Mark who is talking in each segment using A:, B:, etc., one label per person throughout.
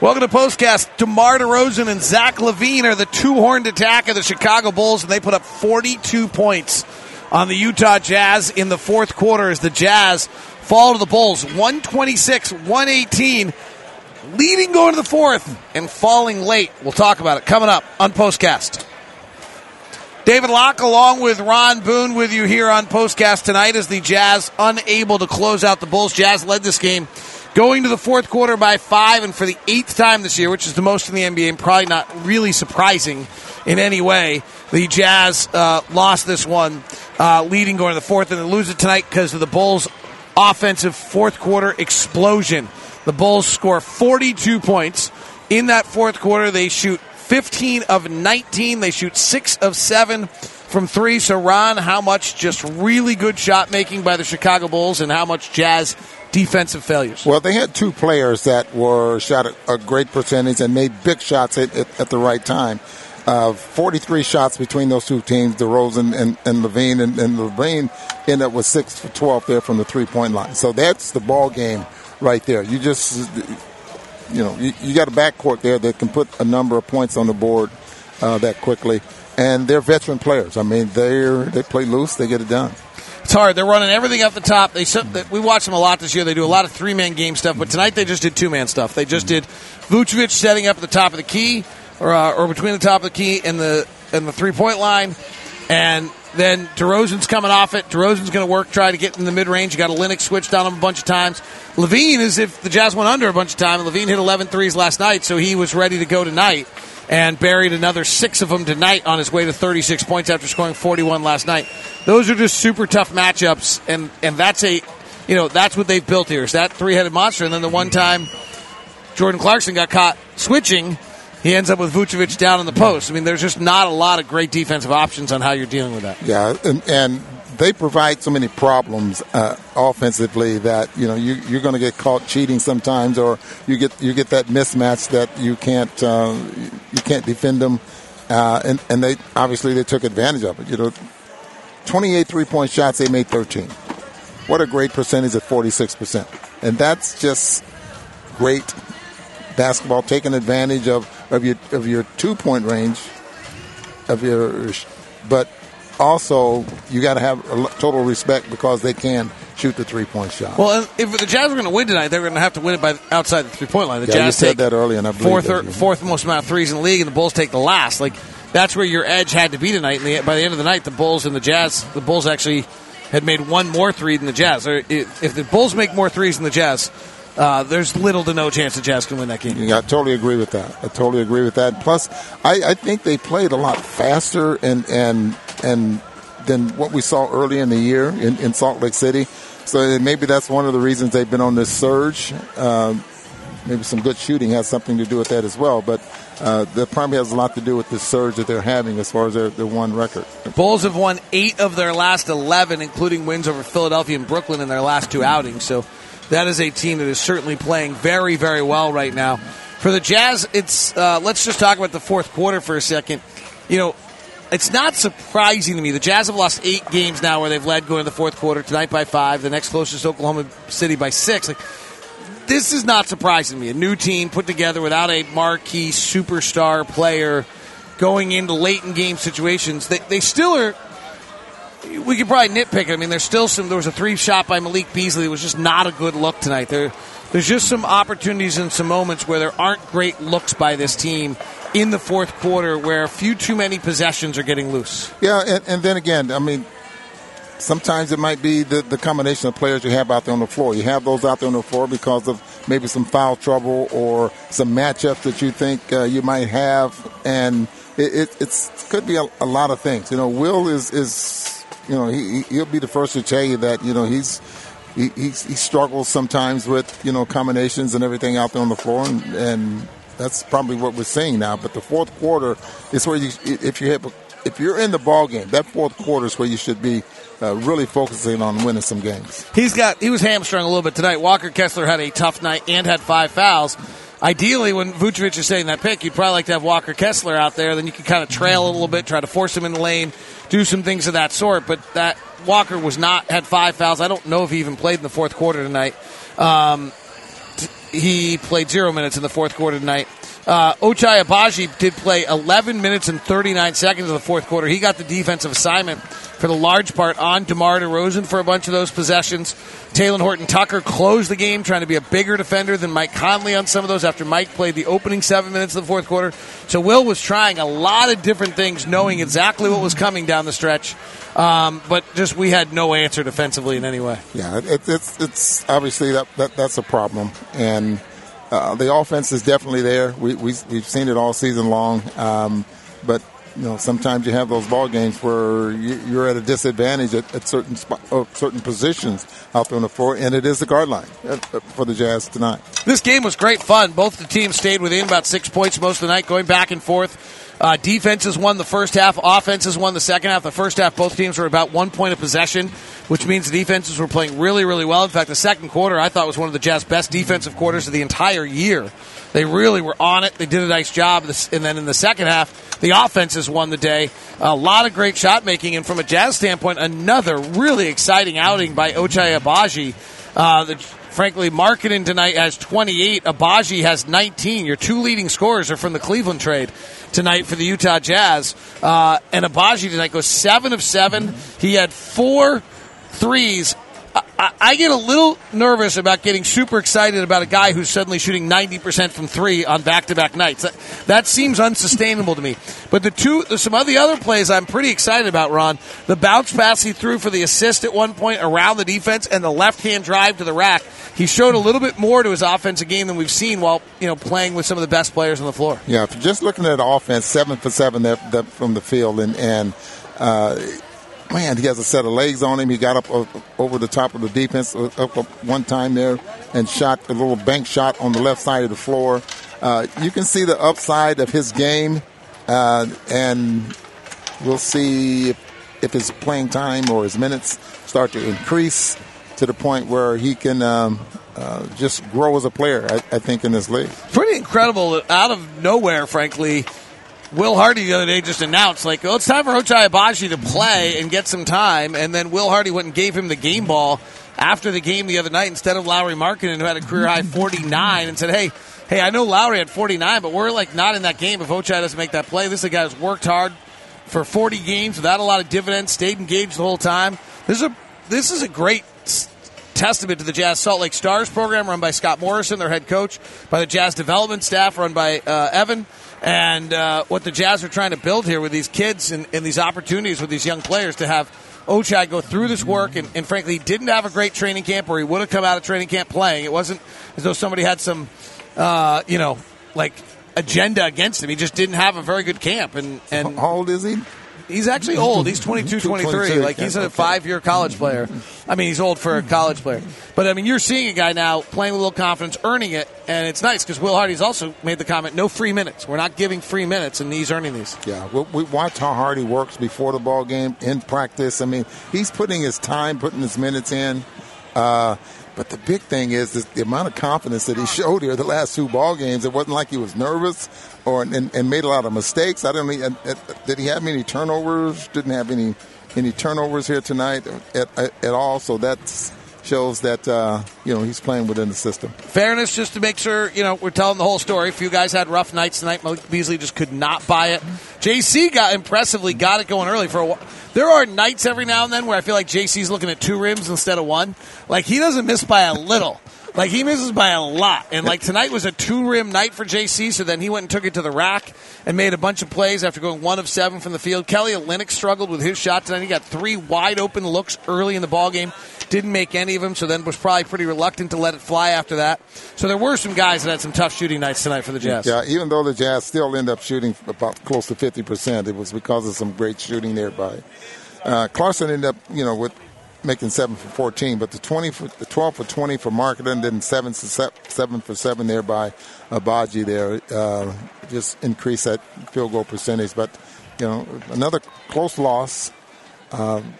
A: Welcome to Postcast. DeMar DeRozan and Zach LaVine are the two-horned attack of the Chicago Bulls, and they put up 42 points on the Utah Jazz in the fourth quarter as the Jazz fall to the Bulls 126 118, leading going to the fourth and falling late. We'll talk about it coming up on Postcast. David Locke, along with Ron Boone, with you here on Postcast tonight as the Jazz unable to close out the Bulls. Jazz led this game going to the fourth quarter by five, and for the eighth time this year, which is the most in the NBA, and probably not really surprising in any way, the Jazz uh, lost this one, uh, leading going to the fourth, and they lose it tonight because of the Bulls' offensive fourth quarter explosion. The Bulls score 42 points. In that fourth quarter, they shoot 15 of 19. They shoot 6 of 7 from 3. So, Ron, how much just really good shot making by the Chicago Bulls and how much Jazz defensive failures?
B: Well, they had two players that were shot at a great percentage and made big shots at, at, at the right time. Uh, 43 shots between those two teams, DeRozan and, and LaVine, and, and LaVine ended up with 6 for 12 there from the three point line. So that's the ball game right there. You just, you know, you, you got a backcourt there that can put a number of points on the board uh, that quickly. And they're veteran players. I mean, they they play loose, they get it done.
A: It's hard. They're running everything up the top. They we watch them a lot this year. They do a lot of three man game stuff, but tonight they just did two man stuff. They just did Vucevic setting up at the top of the key, or uh, or between the top of the key and the and the three point line, and then DeRozan's coming off it. DeRozan's going to work, try to get in the mid range. You got a Linux switched on him a bunch of times. LaVine is if the Jazz went under a bunch of time. LaVine hit 11 threes last night, so he was ready to go tonight and buried another six of them tonight on his way to 36 points after scoring 41 last night. Those are just super tough matchups, and and that's a, you know, that's what they've built here. Is that three headed monster? And then the one time Jordan Clarkson got caught switching, he ends up with Vucevic down in the post. I mean, there's just not a lot of great defensive options on how you're dealing with that.
B: Yeah, and, and they provide so many problems uh, offensively that you know you, you're going to get caught cheating sometimes, or you get you get that mismatch that you can't uh, you can't defend them, uh, and and they obviously they took advantage of it. You know, 28 three point shots they made 13. What a great percentage at 46 percent, and that's just great basketball taking advantage of, of your of your two point range of your but also you got to have total respect because they can shoot the three point shot.
A: Well, if the Jazz are going to win tonight, they're going to have to win it by outside the three point line. The
B: yeah,
A: Jazz
B: said that earlier, and I believe
A: fourth
B: that,
A: or, fourth most amount of threes in the league, and the Bulls take the last. Like that's where your edge had to be tonight. And the, by the end of the night, the Bulls and the Jazz, the Bulls actually had made one more three than the Jazz. Or if the Bulls make more threes than the Jazz. Uh, there's little to no chance the Jazz can win that game.
B: Yeah, I totally agree with that. I totally agree with that. Plus, I, I think they played a lot faster and and and than what we saw early in the year in, in Salt Lake City. So maybe that's one of the reasons they've been on this surge. Um, maybe some good shooting has something to do with that as well. But uh, that probably has a lot to do with the surge that they're having as far as their, their one record.
A: Bulls have won eight of their last 11, including wins over Philadelphia and Brooklyn in their last two outings. So that is a team that is certainly playing very, very well right now. For the Jazz, it's uh, let's just talk about the fourth quarter for a second. You know, it's not surprising to me. The Jazz have lost eight games now where they've led going to the fourth quarter. Tonight by five. The next closest Oklahoma City by six. Like this is not surprising to me. A new team put together without a marquee superstar player going into late in game situations. They, they still are. We could probably nitpick it. I mean, there's still some. There was a three shot by Malik Beasley. It was just not a good look tonight. There, there's just some opportunities and some moments where there aren't great looks by this team in the fourth quarter where a few too many possessions are getting loose.
B: Yeah, and, and then again, I mean, sometimes it might be the, the combination of players you have out there on the floor. You have those out there on the floor because of maybe some foul trouble or some matchups that you think uh, you might have, and it, it could be a, a, lot of things. You know, Will is is you know he he'll be the first to tell you that you know he's. He, he, he struggles sometimes with you know combinations and everything out there on the floor, and, and that's probably what we're seeing now. But the fourth quarter is where you, if you have, if you're in the ball game, that fourth quarter is where you should be uh, really focusing on winning some games.
A: He's got he was hamstrung a little bit tonight. Walker Kessler had a tough night and had five fouls. Ideally, when Vucevic is saying that pick, you'd probably like to have Walker Kessler out there. Then you can kind of trail a little bit, try to force him in the lane, do some things of that sort. But that Walker was not had five fouls. I don't know if he even played in the fourth quarter tonight. Um, he played zero minutes in the fourth quarter tonight. Uh, Ochai Agbaji did play 11 minutes and 39 seconds in the fourth quarter. He got the defensive assignment for the large part on DeMar DeRozan for a bunch of those possessions. Talen Horton Tucker closed the game trying to be a bigger defender than Mike Conley on some of those after Mike played the opening seven minutes of the fourth quarter. So Will was trying a lot of different things, knowing exactly what was coming down the stretch. Um, but just we had no answer defensively in any way.
B: Yeah, it, it's it's obviously that, that that's a problem, and uh, the offense is definitely there. We, we have seen it all season long, um, but you know sometimes you have those ball games where you, are at a disadvantage at, at certain spot, uh, certain positions out there on the floor, and it is the guard line uh, uh, for the Jazz tonight.
A: This game was great fun. Both the teams stayed within about six points most of the night, going back and forth. Uh, defenses won the first half. Offenses won the second half. The first half, both teams were about one point of possession, which means the defenses were playing really, really well. In fact, the second quarter I thought was one of the Jazz best defensive quarters of the entire year. They really were on it. They did a nice job. And then in the second half, the offenses won the day. A lot of great shot making. And from a Jazz standpoint, another really exciting outing by Ochai Agbaji. Uh, the, frankly, Markkanen tonight has 28. Agbaji has 19. Your two leading scorers are from the Cleveland trade tonight for the Utah Jazz. Uh, and Agbaji tonight goes seven of seven. He had four threes I, I, get a little nervous about getting super excited about a guy who's suddenly shooting 90% from three on back to back nights. That, that, seems unsustainable to me. But the two, some of the other plays I'm pretty excited about, Ron. The bounce pass he threw for the assist at one point around the defense and the left hand drive to the rack. He showed a little bit more to his offensive game than we've seen while you know playing with some of the best players on the floor.
B: Yeah, just looking at offense, seven for seven there, from the field, and and uh, man, he has a set of legs on him. He got up over the top of the defense uh, up, up one time there and shot a little bank shot on the left side of the floor. Uh, you can see the upside of his game, uh, and we'll see if, if, his playing time or his minutes start to increase to the point where he can um, uh, just grow as a player. I, I think in this league,
A: pretty incredible. Out of nowhere, frankly Will Hardy the other day just announced, like, well, it's time for Ochai Agbaji to play and get some time. And then Will Hardy went and gave him the game ball after the game the other night instead of Lauri Markkanen, who had a career high 49, and said, hey, hey, I know Lauri had 49, but we're, like, not in that game if Ochai doesn't make that play. This is a guy who's worked hard for 40 games without a lot of dividends, stayed engaged the whole time. This is a, this is a great testament to the Jazz Salt Lake Stars program run by Scott Morrison, their head coach, by the Jazz development staff run by uh, Evan and uh, what the Jazz are trying to build here with these kids and, and, these opportunities with these young players to have Ochai go through this work and, and, frankly didn't have a great training camp or he would have come out of training camp playing. It wasn't as though somebody had some, uh, you know, like agenda against him. He just didn't have a very good camp. And, and
B: how old is he?
A: He's actually old. He's 22, 23. Like he's a five-year college player. I mean, he's old for a college player. But I mean, you're seeing a guy now playing with a little confidence, earning it, and it's nice because Will Hardy's also made the comment: no free minutes. We're not giving free minutes, and he's earning these.
B: Yeah, we, we watch how hard he works before the ball game in practice. I mean, he's putting his time, putting his minutes in. Uh, but the big thing is, is the amount of confidence that he showed here the last two ball games. It wasn't like he was nervous or and, and made a lot of mistakes. I don't. Did he have any turnovers? Didn't have any any turnovers here tonight at, at, at all. So that's shows that uh, you know he's playing within the system.
A: Fairness, just to make sure you know we're telling the whole story. A few guys had rough nights tonight. Malik Beasley just could not buy it. JC got impressively got it going early for a while. There are nights every now and then where I feel like JC's looking at two rims instead of one. Like he doesn't miss by a little. Like he misses by a lot. And like tonight was a two rim night for JC, so then he went and took it to the rack and made a bunch of plays after going one of seven from the field. Kelly Olynyk struggled with his shot tonight. He got three wide open looks early in the ball game. Didn't make any of them, so then was probably pretty reluctant to let it fly after that. So there were some guys that had some tough shooting nights tonight for the Jazz.
B: Yeah, even though the Jazz still end up shooting about close to 50%, it was because of some great shooting there by uh, Clarkson ended up, you know, with making seven for 14, but the 20 for the 12 for 20 for Markkanen, then seven for seven for seven there by Agbaji there, uh, just increase that field goal percentage. But you know, another close loss. Um,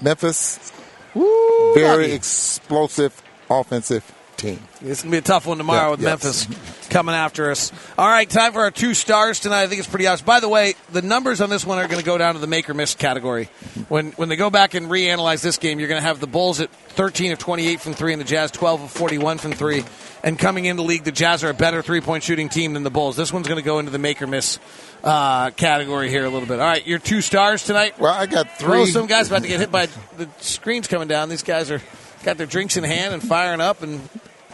B: Memphis,
A: Woo,
B: very explosive offensive team.
A: It's gonna be a tough one tomorrow yeah, with yes. Memphis. coming after us. All right, time for our two stars tonight. I think it's pretty obvious. By the way, the numbers on this one are going to go down to the make or miss category. When when they go back and reanalyze this game, you're going to have the Bulls at 13 of 28 from three, and the Jazz 12 of 41 from three. And coming into the league, the Jazz are a better three point shooting team than the Bulls. This one's going to go into the make or miss uh, category here a little bit. All right, your two stars tonight.
B: Well, I got three.
A: some guys about to get hit by the screens coming down. These guys are got their drinks in hand and firing up and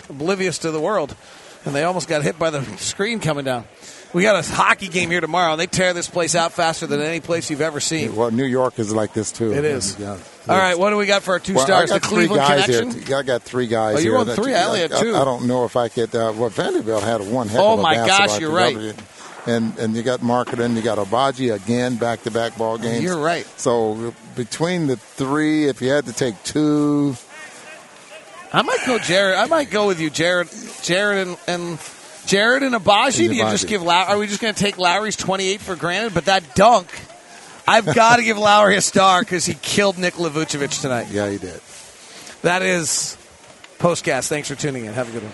A: oblivious to the world, and they almost got hit by the screen coming down. We got a hockey game here tomorrow. and They tear this place out faster than any place you've ever seen.
B: Well, New York is like this too.
A: It is.
B: Yeah.
A: All right, what do we got for our two
B: Well,
A: stars?
B: I
A: The
B: got three
A: Cleveland
B: guys
A: connection.
B: here. I got three guys
A: Oh,
B: here.
A: you're on three? I only had two.
B: I, don't know if I could. Uh, well, Vanderbilt had one heck
A: Oh,
B: of a
A: my gosh, you're right.
B: And and you got Markkanen, you got Agbaji again, back to back ball games.
A: You're right.
B: So between the three, if you had to take two,
A: I might go Jarred. I might go with you, Jarred. Jarred and, and Jarred and
B: Agbaji.
A: Do you just give? Low- are we just going to take Lauri's 28 for granted? But that dunk, I've got to give Lowry a star because he killed Nick Vucevic tonight.
B: yeah, he did.
A: That is Postcast. Thanks for tuning in. Have a good one.